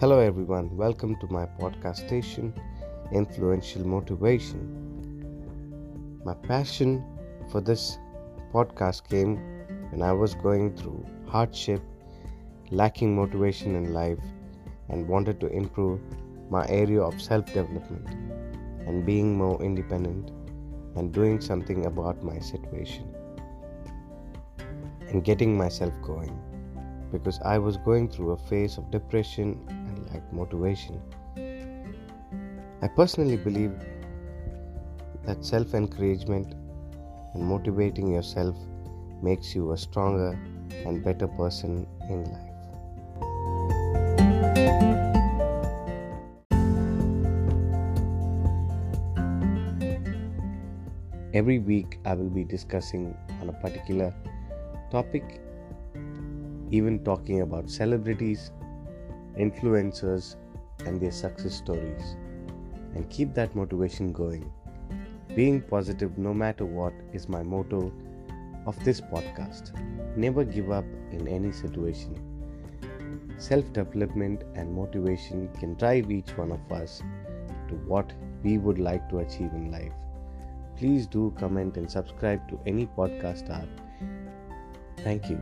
Hello, everyone. Welcome to my podcast station, Influential Motivation. My passion for this podcast came when I was going through hardship, lacking motivation in life, and wanted to improve my area of self development and being more independent and doing something about my situation and getting myself going because I was going through a phase of depression lacked motivation. I personally believe that self encouragement and motivating yourself makes you a stronger and better person in life. Every week, I will be discussing on a particular topic even talking about celebrities, influencers, and their success stories. And keep that motivation going. Being positive no matter what is my motto of this podcast. Never give up in any situation. Self development and motivation can drive each one of us to what we would like to achieve in life. Please do comment and subscribe to any podcast app. Thank you.